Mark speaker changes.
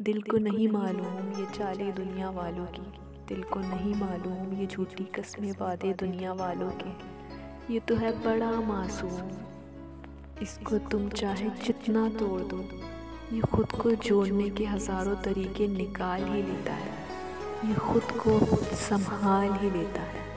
Speaker 1: दिल को नहीं मालूम ये चाले दुनिया वालों की। दिल को नहीं मालूम ये झूठी कस्में वादे दुनिया वालों के। ये तो है बड़ा मासूम। इसको तुम चाहे जितना तोड़ दो। ये खुद को जोड़ने के हज़ारों तरीके निकाल ही लेता है। ये खुद को खुद संभाल ही लेता है।